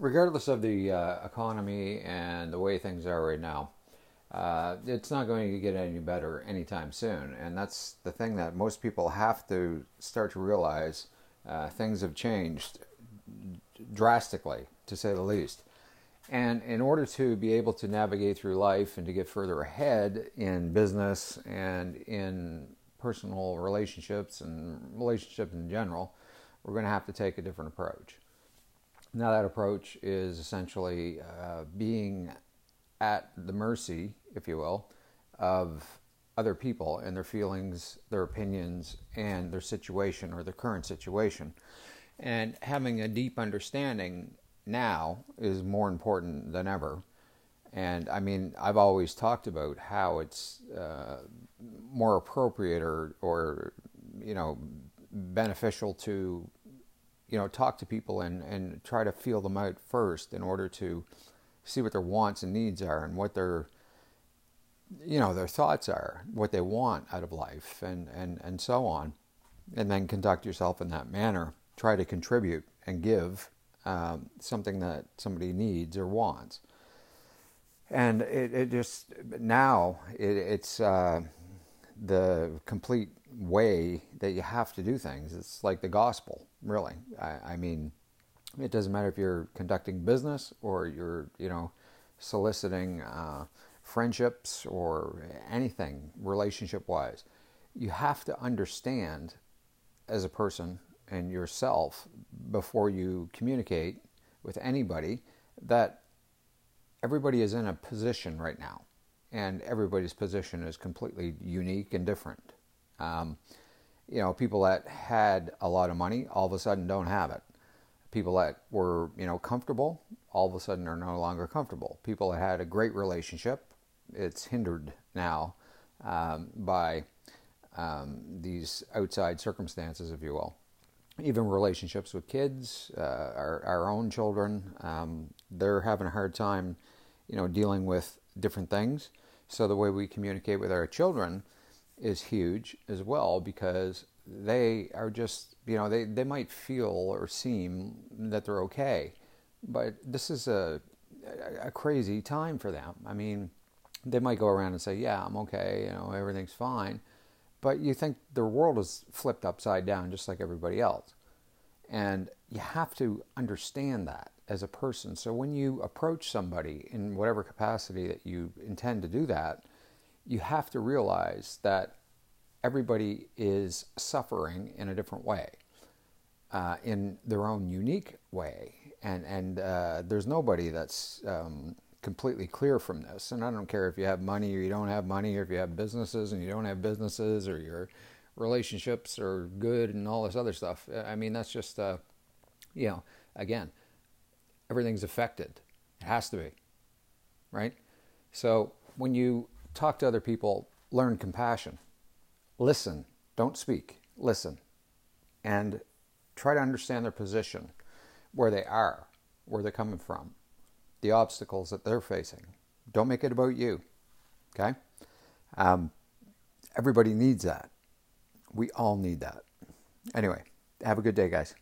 regardless of the uh, economy and the way things are right now, uh, it's not going to get any better anytime soon. And that's the thing that most people have to start to realize. Uh, things have changed drastically, to say the least. And in order to be able to navigate through life and to get further ahead in business and in personal relationships and relationships in general, we're going to have to take a different approach. Now, that approach is essentially uh, being at the mercy, if you will, of other people and their feelings, their opinions, and their situation or their current situation. And having a deep understanding now is more important than ever. And I mean, I've always talked about how it's uh, more appropriate or, or, you know, beneficial to, you know, talk to people and, and try to feel them out first in order to see what their wants and needs are and what their, you know, their thoughts are, what they want out of life and, and, and so on. And then conduct yourself in that manner. Try to contribute and give um, something that somebody needs or wants. And it, it just now it, it's uh, the complete way that you have to do things. It's like the gospel, really. I, I mean, it doesn't matter if you're conducting business or you're, you know, soliciting uh, friendships or anything relationship wise. You have to understand as a person and yourself before you communicate with anybody that everybody is in a position right now, and everybody's position is completely unique and different. Um, you know, people that had a lot of money all of a sudden don't have it. People that were, you know, comfortable all of a sudden are no longer comfortable. People that had a great relationship, it's hindered now um, by um, these outside circumstances, if you will even relationships with kids, uh, our, our own children, um, they're having a hard time, you know, dealing with different things. So the way we communicate with our children is huge as well because they are just, you know, they, they might feel or seem that they're okay, but this is a, a crazy time for them. I mean, they might go around and say, yeah, I'm okay, you know, everything's fine but you think the world is flipped upside down just like everybody else. And you have to understand that as a person. So when you approach somebody in whatever capacity that you intend to do that, you have to realize that everybody is suffering in a different way, uh, in their own unique way. And, and uh, there's nobody that's um, completely clear from this. And I don't care if you have money or you don't have money, or if you have businesses and you don't have businesses, or your relationships are good and all this other stuff. I mean, that's just, uh, you know, again, everything's affected. It has to be, right? So when you talk to other people, learn compassion. Listen, don't speak, listen. And try to understand their position, where they are, where they're coming from the obstacles that they're facing. Don't make it about you. Okay? Um, everybody needs that. We all need that. Anyway, have a good day, guys.